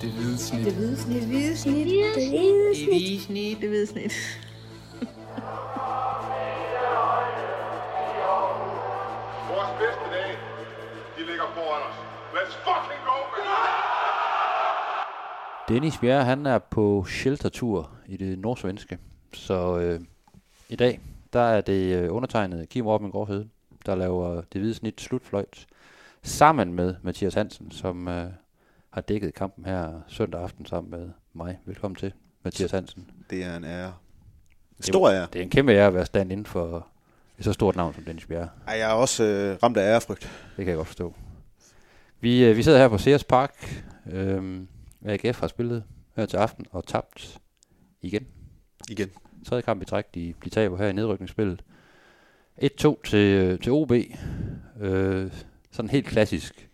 Det hvide snit. Det hvide snit. Det hvide snit. Det hvide Det hvide snit. Det hvide snit. Vores bedste dage, de ligger foran os. Let's fucking go, man! Dennis Bjerre, han er på sheltertur i det nordsvenske. Så øh, i dag, der er det øh, undertegnet Kim Robben Gårdhed, der laver det hvide snit slutfløjt, sammen med Mathias Hansen, som øh, har dækket kampen her søndag aften sammen med mig. Velkommen til, Mathias Hansen. Det er en ære. Stor ære. Det er en kæmpe ære at være stand inden for et så stort navn som Dennis Bjerre. Ej, jeg er også øh, ramt af ærefrygt. Det kan jeg godt forstå. Vi, øh, vi sidder her på Sears Park. Øhm, AGF har spillet her til aften og tabt igen. Igen. Tredje kamp i træk, de, de taber her i nedrykningsspillet. 1-2 til, øh, til OB. Øh, sådan helt klassisk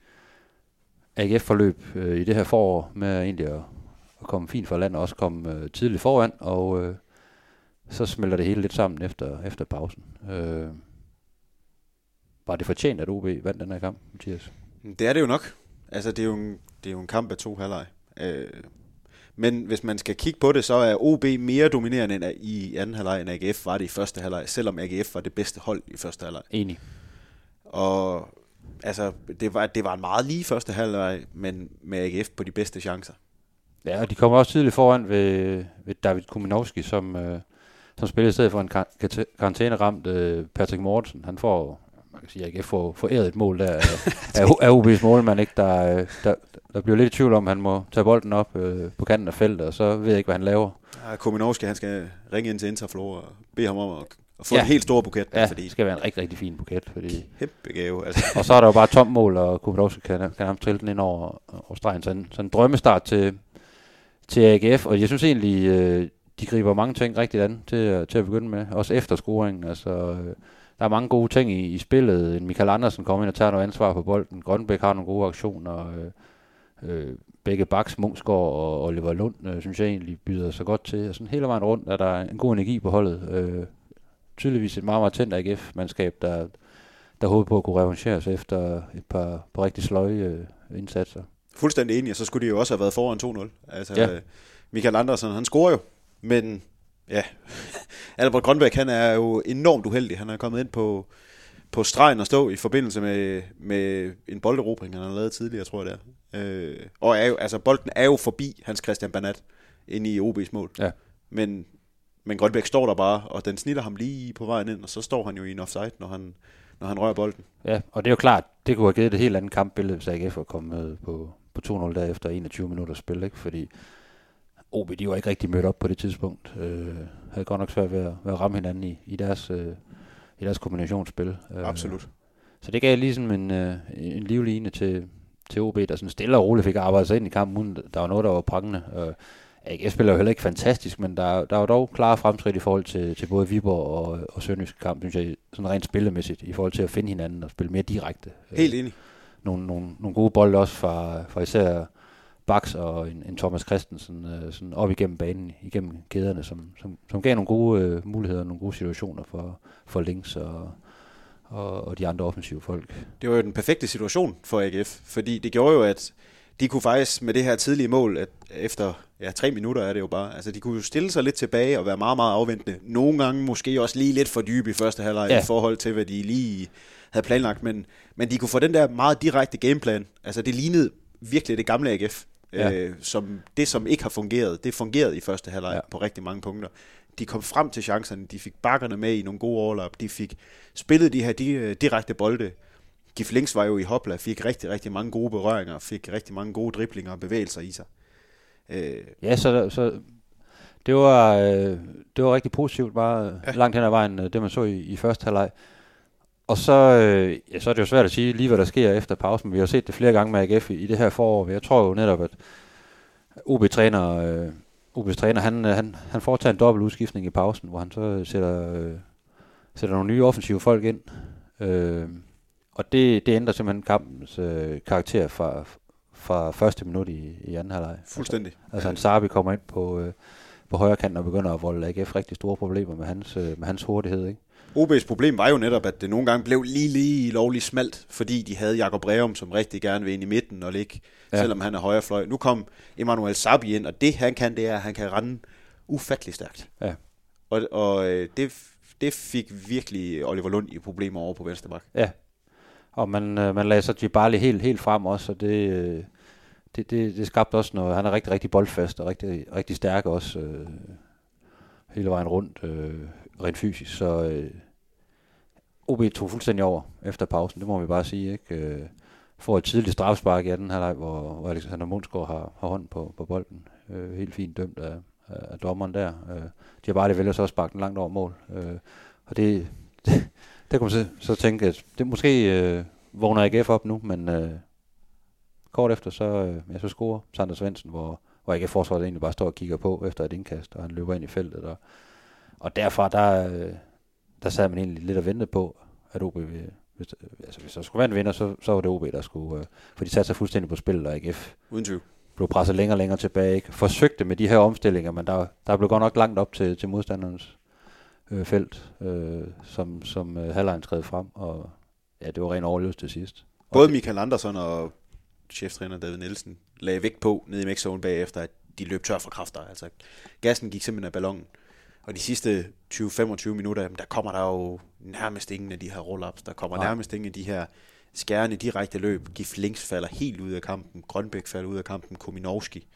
AGF-forløb øh, i det her forår med egentlig at, at komme fint fra land og også komme øh, tidligt foran, og øh, så smelter det hele lidt sammen efter, efter pausen. Øh, var det fortjent, at OB vandt den her kamp, Mathias? Det er det jo nok. Altså, det er jo en, det er jo en kamp af to halvleg. Øh, men hvis man skal kigge på det, så er OB mere dominerende end i anden halvleg, end AGF var det i første halvleg, selvom AGF var det bedste hold i første halvleg. Enig. Og altså, det var, det var en meget lige første halvleg, men med AGF på de bedste chancer. Ja, og de kommer også tidligt foran ved, ved David Kuminowski, som, øh, som spillede i stedet for en kar- kar- karantæneramt øh, Patrick Mortensen. Han får, man kan sige, AGF får foræret et mål der af, af, OB's målmand, ikke? Der, øh, der, der bliver lidt i tvivl om, at han må tage bolden op øh, på kanten af feltet, og så ved jeg ikke, hvad han laver. Ja, Kominovski, han skal ringe ind til Interflor og bede ham om at, at få Ja. en helt stor buket. Ja, fordi det skal være en rigtig, rigtig fin buket, fordi kæmpe gave. Altså. Og så er der jo bare tom mål, og Kubinovski kan, kan ham trille den ind over, over stregen. Så en, så en drømmestart til, til AGF, og jeg synes egentlig, øh, de griber mange ting rigtigt an til, at- til at begynde med. Også efter scoringen. Altså, øh, der er mange gode ting i, i spillet. En Michael Andersen kommer ind og tager noget ansvar på bolden. Grønbæk har nogle gode aktioner. Øh, øh, begge Baks, Mungsgaard og Oliver Lund, øh, synes jeg egentlig byder sig godt til. Og sådan hele vejen rundt er der en god energi på holdet. Øh, tydeligvis et meget, meget tændt AGF-mandskab, der, der håbede på at kunne revanchere sig efter et par, par rigtig sløje øh, indsatser. Fuldstændig enig, og så skulle de jo også have været foran 2-0. Altså, Ja. ja. Michael Andersen, han scorer jo, men ja, Albert Grønbæk, han er jo enormt uheldig. Han er kommet ind på, på stregen og stå i forbindelse med, med en bolderobring, han har lavet tidligere, tror jeg det er. Øh, og er jo, altså, bolden er jo forbi Hans Christian Banat inde i OB's mål. Ja. Men, men Grønbæk står der bare, og den snitter ham lige på vejen ind, og så står han jo i en offside, når han, når han rører bolden. Ja, og det er jo klart, det kunne have givet et helt andet kampbillede, hvis AGF var kommet på, på 2-0 der efter 21 minutter spil, ikke? fordi OB, de var ikke rigtig mødt op på det tidspunkt. Øh, havde godt nok svært ved at, ved at ramme hinanden i, i, deres, øh, i deres kombinationsspil. Øh, Absolut. Så det gav ligesom en, øh, en livline til, til OB, der sådan stille og roligt fik arbejdet sig ind i kampen, uden der var noget, der var prangende. Øh, AGF spiller jo heller ikke fantastisk, men der, der var dog klare fremskridt i forhold til, til både Viborg og, og Sønderjysk kamp, synes jeg, sådan rent spillemæssigt, i forhold til at finde hinanden og spille mere direkte. Øh, Helt enig. nogle, nogle, nogle gode bolde også fra, fra især Bax og en, en Thomas Christensen øh, sådan op igennem banen, igennem kæderne, som, som, som gav nogle gode øh, muligheder, nogle gode situationer for, for Links og, og, og de andre offensive folk. Det var jo den perfekte situation for AGF, fordi det gjorde jo, at de kunne faktisk med det her tidlige mål, at efter ja, tre minutter er det jo bare, altså de kunne jo stille sig lidt tilbage og være meget, meget afventende. Nogle gange måske også lige lidt for dybe i første halvleg Ja. i forhold til, hvad de lige havde planlagt, men, men de kunne få den der meget direkte gameplan. Altså det lignede virkelig det gamle AGF, Ja. øh, som det som ikke har fungeret, det fungerede i første halvleg Ja. på rigtig mange punkter. De kom frem til chancerne, de fik bakkerne med i nogle gode overlap, de fik spillet de her di- øh, direkte bolde, Gif Links var jo i hopla, fik rigtig, rigtig mange gode berøringer, fik rigtig mange gode driblinger og bevægelser i sig. Øh, Ja, så, så det, var, øh, det var rigtig positivt, bare ja. Langt hen ad vejen, øh, det man så i, i første halvleg. Og så, øh, ja, så er det jo svært at sige lige, hvad der sker efter pausen. Vi har set det flere gange med AGF i, i det her forår. Jeg tror jo netop, at OB-træner, øh, OB's træner, han, øh, han, han foretager en dobbelt udskiftning i pausen, hvor han så sætter, øh, sætter nogle nye offensive folk ind. Øh, og det, det ændrer simpelthen kampens øh, karakter fra, fra første minut i, i anden halvleg. fuldstændig. Altså en Sarbi kommer ind på, øh, på højre kanten og begynder at volde AGF rigtig store problemer med hans, øh, med hans hurtighed. Ikke? OB's problem var jo netop, at det nogle gange blev lige lige lovligt smalt, fordi de havde Jakob Breum, som rigtig gerne vil ind i midten og ligge, ja. selvom han er højre fløj. Nu kom Emmanuel Sabi ind, og det han kan, det er, at han kan rende ufattelig stærkt. Ja. Og, og øh, det, det fik virkelig Oliver Lund i problemer over på venstre bak. Ja, og man, øh, man lagde så Djibali helt, helt frem også, og det, øh, det, det, det skabte også noget. Han er rigtig, rigtig boldfast og rigtig, rigtig stærk også øh, hele vejen rundt, øh, rent fysisk. Så øh, OB tog fuldstændig over efter pausen, det må vi bare sige. Ikke? Øh, får et tidligt strafspark i anden halvleg, hvor, hvor Alexander Mundsgaard har, har hånden på, på bolden. Øh, helt fint dømt af, af, af dommeren der. Øh, Djibali vælger så også sparke den langt over mål. Øh, og det, det, det kunne man så, så tænke, at det måske øh, vågner AGF op nu, men øh, kort efter, så, øh, ja, så scorer Sander Svendsen, hvor, hvor AGF forsvaret egentlig bare står og kigger på efter et indkast, og han løber ind i feltet. Og, og derfra, der, øh, der sad man egentlig lidt og ventede på, at OB, vil, hvis, altså, hvis der skulle være en vinder, så, så var det OB, der skulle, øh, for de satte sig fuldstændig på spil, og AGF Uden tvivl. blev presset længere og længere tilbage. Ikke? Forsøgte med de her omstillinger, men der, der blev godt nok langt op til, til modstanderens øh, felt, øh, som, som øh, halvlejen træde frem, og ja, det var ren overlevelse til sidst. Både Michael Andersen og cheftræner David Nielsen lagde vægt på nede i mixzone bagefter, at de løb tør for kræfter. Altså, gassen gik simpelthen af ballonen. Og de sidste 20-25 minutter, jamen, der kommer der jo nærmest ingen af de her roll-ups. Der kommer Nej. nærmest ingen af de her skærende direkte løb. Gif Links falder helt ud af kampen. Grønbæk falder ud af kampen. Kominowski.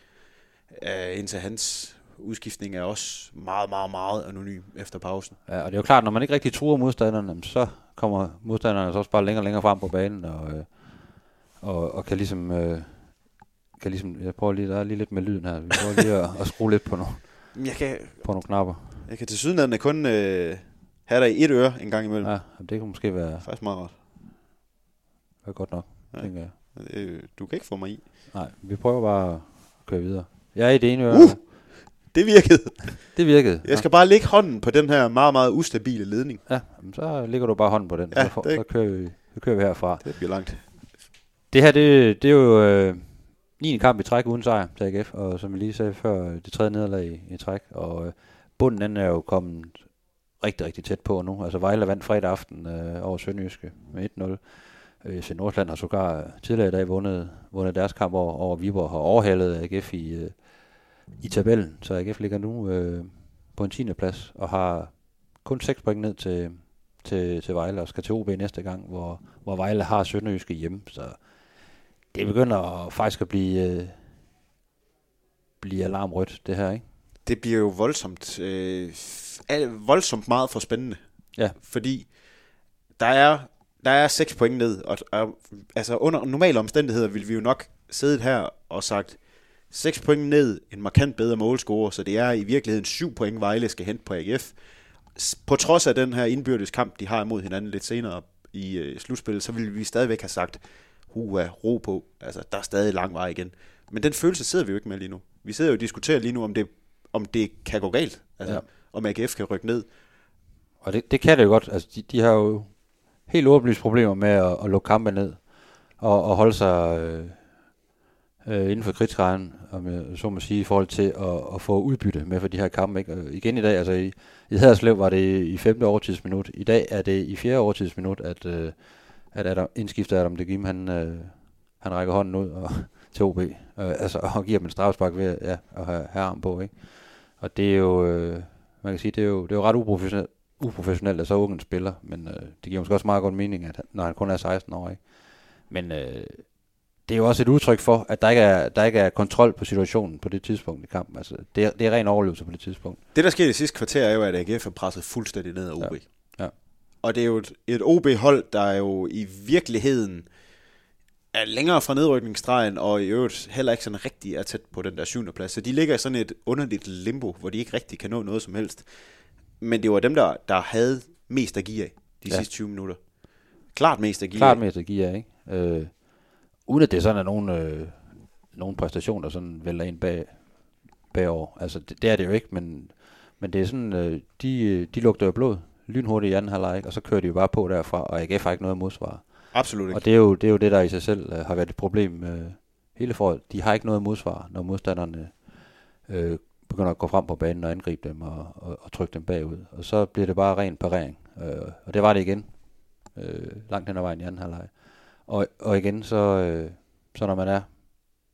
Uh, indtil hans udskiftning er også meget, meget, meget anonym efter pausen. Ja, og det er jo klart, når man ikke rigtig truer modstanderne, så kommer modstanderne så også bare længere og længere frem på banen, og, øh, og, og kan ligesom... Øh, kan ligesom, jeg prøver lige, der er lige lidt med lyden her. Vi prøver lige at, at skrue lidt på, nogle, Jeg kan, på nogle knapper. jeg kan til sydenlandet kun øh, have dig i et øre en gang imellem. Ja. Det kunne måske være, Faktisk meget rart. være godt nok, Ja. ja. tænker jeg. Øh, Du kan ikke få mig i. Nej, vi prøver bare at køre videre. Jeg er i det ene øre. Uh! Det virkede. Det virkede. Jeg skal bare lægge hånden på den her meget, meget ustabile ledning. Ja, så ligger du bare hånden på den. Ja, så, får, det- så, kører vi, så kører vi herfra. Det bliver langt. Det her, det, det er jo øh, 9. kamp i træk uden sejr til AGF, og som vi lige sagde før, det tredje nederlag i, i træk, og øh, bunden den er jo kommet rigtig, rigtig tæt på nu. Altså Vejle vandt fredag aften øh, over Sønderjyske med 1-0. Øh, FC Nordsjælland har sågar tidligere i dag vundet, vundet deres kamp over, over Viborg, har overhalet AGF i, øh, i tabellen, så AGF ligger nu øh, på en 10. plads, og har kun 6 point ned til, til, til Vejle, og skal til OB næste gang, hvor, hvor Vejle har Sønderjyske hjemme, så det begynder at faktisk at blive, øh, blive alarmrødt, det her, ikke? Det bliver jo voldsomt, øh, voldsomt meget for spændende. Ja. Fordi der er, der er 6 point ned, og, og altså under normale omstændigheder ville vi jo nok siddet her og sagt, 6 point ned, en markant bedre målscore, så det er i virkeligheden 7 point, Vejle skal hente på AGF. På trods af den her indbyrdes kamp, de har imod hinanden lidt senere i øh, slutspillet, så ville vi stadigvæk have sagt, hua, ro på, altså der er stadig lang vej igen. Men den følelse sidder vi jo ikke med lige nu. Vi sidder jo og diskuterer lige nu, om det, om det kan gå galt, altså. Ja. om AGF kan rykke ned. Og det, det kan det jo godt. Altså, de, de har jo helt åbenlyst problemer med at, at lukke kampe ned, og, og holde sig øh, øh, inden for kritskaren, om jeg så må sige, i forhold til at, at få udbytte med for de her kampe. Ikke? Og igen i dag, altså i, i Haderslev var det i femte overtidsminut. I dag er det i fjerde overtidsminut, at, øh, at Adam, indskifter Adam de Gim, han, øh, han rækker hånden ud og, til OB, øh, altså, og giver dem en strafspark ved ja, at have, have arm på. Ikke? Og det er jo, øh, man kan sige, det er jo, det er jo ret uprofessionelt, uprofessionelt, at så ung en spiller, men øh, det giver måske også meget god mening, at når han kun er 16 år. Ikke? Men øh, det er jo også et udtryk for, at der ikke, er, der ikke er kontrol på situationen på det tidspunkt i kampen. Altså, det, er, det er ren overlevelse på det tidspunkt. Det, der sker i det sidste kvarter, er jo, at AGF er presset fuldstændig ned af OB. Ja. Ja. Og det er jo et, et OB-hold, der er jo i virkeligheden er længere fra nedrykningsstregen, og i øvrigt heller ikke sådan rigtig er tæt på den der syvende plads. Så de ligger i sådan et underligt limbo, hvor de ikke rigtig kan nå noget som helst. Men det var dem, der, der havde mest at give af de ja. Ja. sidste 20 minutter. Klart mest at give Klart af. mest at give af, ikke? Øh, uden at det sådan er nogen, øh, nogen præstation, der sådan vælger ind bag, bagover. Altså, det, det, er det jo ikke, men, men det er sådan, øh, de, øh, de lugter jo blod lynhurtigt i anden halvleg, og så kører de jo bare på derfra, og AGF har ikke noget modsvar. Absolut ikke. Og det er, jo, det er jo det, der i sig selv øh, har været et problem øh, hele foråret. De har ikke noget modsvar, når modstanderne øh, begynder at gå frem på banen og angribe dem og, og, og trykke dem bagud. Og så bliver det bare ren parering. Øh, og det var det igen. Øh, langt hen ad vejen i anden halvleg. Og, og igen, så, øh, så når man er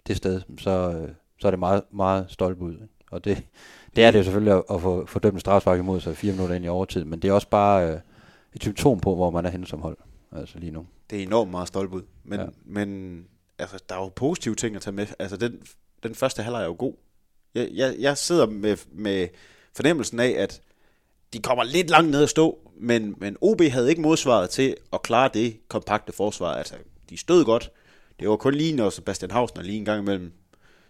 det sted, så, øh, så er det meget, meget stolpe ud. Og det, det er det jo selvfølgelig at, at få, få dømt en strafspark imod sig fire minutter ind i overtid, men det er også bare øh, et symptom på, hvor man er henne som hold, altså lige nu. Det er enormt meget stolt ud. Men, ja. men altså, der er jo positive ting at tage med. Altså, den, den første halvleg er jo god. Jeg, jeg, jeg sidder med, med fornemmelsen af, at de kommer lidt langt ned at stå, men, men OB havde ikke modsvaret til at klare det kompakte forsvar. Altså, de stod godt. Det var kun lige, når Sebastian Hausner lige en gang imellem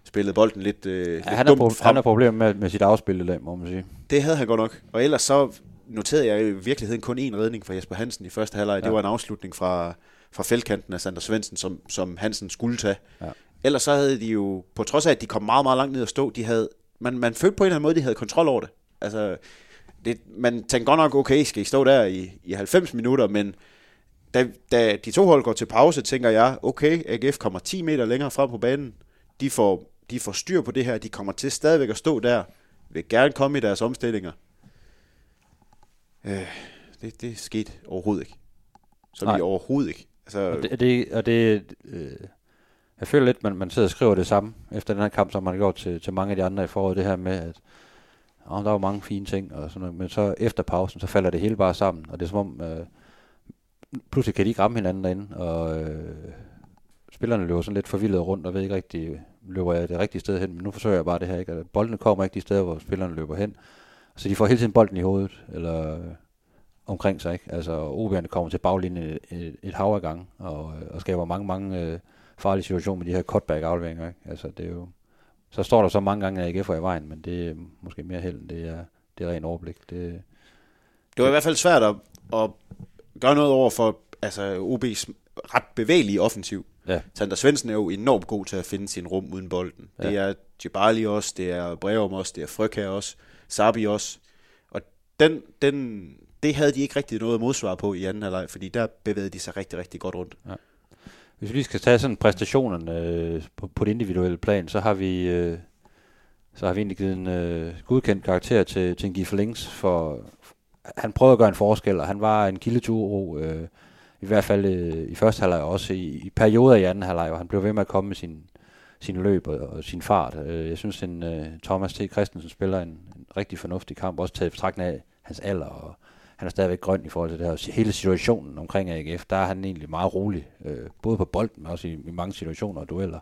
spillede bolden lidt, øh, Ja, lidt han, dumt pro- frem. han har problemer med, med sit afspil i dag, må man sige. Det havde han godt nok. Og ellers så noterede jeg i virkeligheden kun én redning fra Jesper Hansen i første halvleg. Ja. Det var en afslutning fra, fra feltkanten af Sander Svendsen, som, som Hansen skulle tage. Ja. Ellers så havde de jo, på trods af at de kom meget, meget langt ned at stå, de havde, man, man følte på en eller anden måde, de havde kontrol over det. Altså, det, man tænkte godt nok, okay, skal I stå der i, i 90 minutter, men da, da de to hold går til pause, tænker jeg, okay, AGF kommer 10 meter længere frem på banen. De får, de får styr på det her. De kommer til stadigvæk at stå der. Vil gerne komme i deres omstillinger. Øh, det, det skete overhovedet ikke. Så Nej. vi overhovedet ikke. Altså, Og det, det, og det øh, jeg føler lidt, man, man sidder og skriver det samme efter den her kamp, som man har gjort til, til mange af de andre i foråret, det her med, at og der var mange fine ting, og sådan noget, men så efter pausen, så falder det hele bare sammen, og det er som om, øh, pludselig kan de ikke ramme hinanden derinde, og øh, spillerne løber sådan lidt forvildet rundt, og ved ikke rigtig, løber jeg det rigtige sted hen, men nu forsøger jeg bare det her, ikke? Altså, boldene kommer ikke de steder, hvor spillerne løber hen, så de får hele tiden bolden i hovedet, eller øh, omkring sig, ikke? Altså, OB'erne kommer til baglinjen et, et, et hav af gange, og, øh, og skaber mange, mange øh, farlige situationer med de her cutback-afleveringer, ikke? Altså, det er jo... Så står der så mange gange, at AGF er i vejen, men det er måske mere held, det er, det er ren overblik. Det, det var i hvert fald svært at, at gøre noget over for altså, OB's ret bevægelige offensiv. ja, Sander Svendsen er jo enormt god til at finde sin rum uden bolden. Ja. Det er Djibali også, det er Breum også, det er Frøkær også, Sabi også. Og den, den, det havde de ikke rigtig noget modsvar på i anden halvleg, fordi der bevægede de sig rigtig, rigtig godt rundt. Hvis vi lige skal tage sådan præstationerne øh, på, på det individuelle plan, så har vi øh, så har vi egentlig givet en øh, godkendt karakter til, til en Giffer Links, for han prøvede at gøre en forskel, og han var en kilde til uro, øh, i hvert fald øh, i første halvleg, og også i, i perioder i anden halvleg, og han blev ved med at komme med sin, sin løb og, og sin fart. Øh, jeg synes, en øh, Thomas T. Christensen spiller en, en rigtig fornuftig kamp, også taget i betragtning af hans alder, og han er stadigvæk grøn i forhold til det her. Hele situationen omkring AGF, der er han egentlig meget rolig, øh, både på bolden, men også i, i mange situationer og dueller.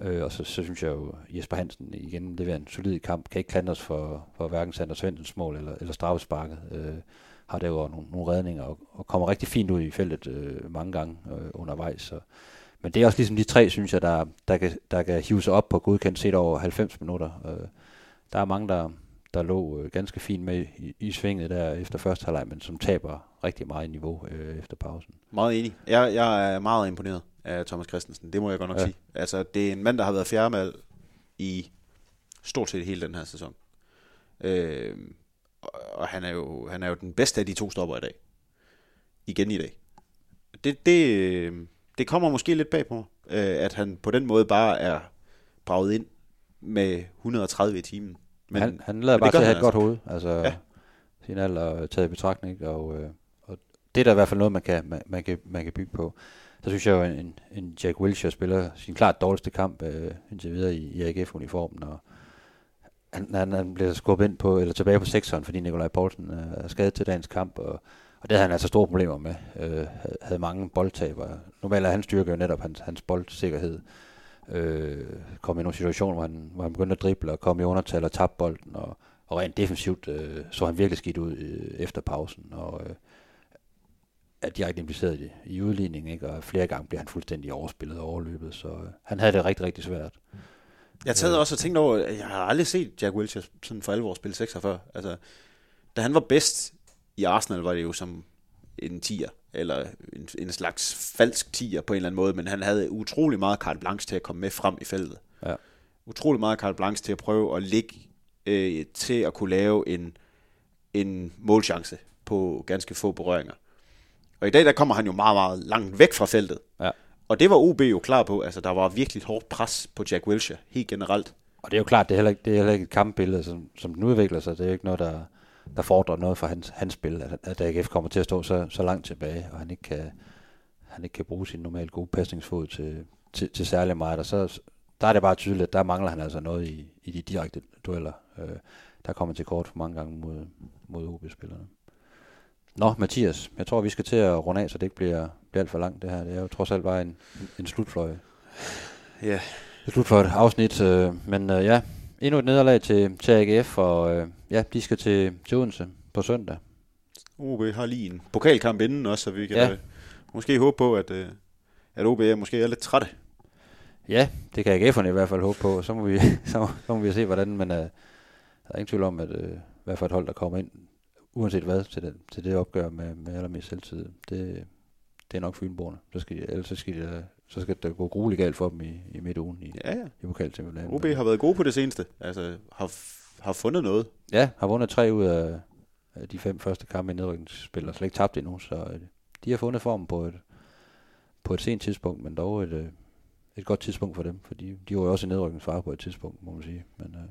Øh, og så, så synes jeg jo, Jesper Hansen igen leverer en solid kamp, kan ikke klandres for, for hverken Sander Svensens mål eller, eller straffesparket. Øh, har derudover nogle, nogle redninger og, og kommer rigtig fint ud i feltet øh, mange gange øh, undervejs. Så. Men det er også ligesom de tre, synes jeg, der, der, kan, der kan hive sig op på godkendt set over 90 minutter. Øh, der er mange, der, der lå øh, ganske fint med i, i svinget der efter første halvleg, men som taber rigtig meget i niveau øh, efter pausen. Meget enig. Jeg, jeg er meget imponeret af Thomas Christensen, det må jeg godt nok Ja. sige. Altså, det er en mand, der har været fjerdemal i stort set hele den her sæson. Øh, og han er, jo, han er jo den bedste af de to stopper i dag. Igen i dag. Det, det, øh, det kommer måske lidt bag på mig, øh, at han på den måde bare er braget ind med 130 i timen. Men, han, han lader bare til at have et godt altså. hoved. Altså, ja. Sin alder taget i betragtning. Og, øh, og det er da i hvert fald noget, man kan, man, man kan, man kan bygge på. Så synes jeg jo, en, en Jack Wilshere spiller sin klart dårligste kamp øh, indtil videre i, i AGF-uniformen. Og han, han, han bliver skubbet ind på, eller tilbage på sekseren, fordi Nikolaj Poulsen øh, er skadet til dagens kamp. Og, og det havde han altså store problemer med. Øh, havde, havde mange boldtaber. Normalt er hans styrke jo netop hans, hans boldsikkerhed. Øh, kom i nogle situationer, hvor han, hvor han begyndte at drible og kom i undertal og tabte bolden. Og, og rent defensivt øh, så han virkelig skidt ud øh, efter pausen. Og øh, er direkte impliceret i, i udligning, ikke? og flere gange bliver han fuldstændig overspillet og overløbet. Så øh, han havde det rigtig, rigtig svært. Jeg havde også og tænkt over, at jeg har aldrig set Jack Wilshere sådan for alvor spille 6 før. Altså, da han var bedst i Arsenal, var det jo som en tier, eller en, en slags falsk tier på en eller anden måde, men han havde utrolig meget carte blanche til at komme med frem i feltet. Ja. Utrolig meget carte blanche til at prøve at ligge øh, til at kunne lave en, en målchance på ganske få berøringer. Og i dag, der kommer han jo meget, meget langt væk fra feltet. Ja. Og det var OB jo klar på. Altså, der var virkelig hårdt pres på Jack Wilshere, helt generelt. Og det er jo klart, det er heller ikke, det er heller ikke et kampbillede, som, som den udvikler sig. Det er jo ikke noget, der, der fordrer noget fra hans, hans spil, at, at AGF kommer til at stå så, så langt tilbage, og han ikke kan, han ikke kan bruge sin normalt gode pasningsfod til, til, til særlig meget, og så der er det bare tydeligt, at der mangler han altså noget i, i de direkte dueller. Øh, der kommer til kort for mange gange mod, mod OB-spillerne. Nå, Mathias, jeg tror, vi skal til at runde af, så det ikke bliver, bliver alt for langt det her. Det er jo trods alt bare en, en slutfløje. Ja. Et slutfløje afsnit, øh, men øh, ja, endnu et nederlag til, til AGF, og øh, ja, de skal til, til Odense på søndag. OB har lige en pokalkamp inden også, så vi kan Ja. ja. måske håbe på, at, øh, at OB er måske er lidt trætte. Ja, det kan AGF'erne i hvert fald håbe på, så må vi, så, må- så må vi se, hvordan, men øh, der er ingen tvivl om, at øh, hvad for et hold, der kommer ind, uanset hvad, til det, til det opgør med, med allermest selvtid, det, det er nok fynboerne. Så skal de, ellers så skal, de, øh, så skal det gå grueligt galt for dem i, i midtugen i, Ja, ja. i pokaltemplanen. OB har været gode på det seneste. Altså, har, har fundet noget. Ja, har vundet tre ud af, de fem første kampe i nedrykningsspil, og slet ikke tabt endnu, så øh, de har fundet formen på et, på et sent tidspunkt, men dog et, øh, et godt tidspunkt for dem, fordi de var jo også i nedrykningsfare på et tidspunkt, må man sige. Men øh,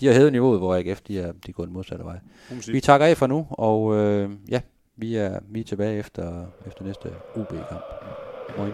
de har hævet niveauet, hvor AGF de er, de er gået den modsatte vej. Vi takker af for nu, og øh, ja, vi er, vi er tilbage efter, efter næste UB-kamp. Moin.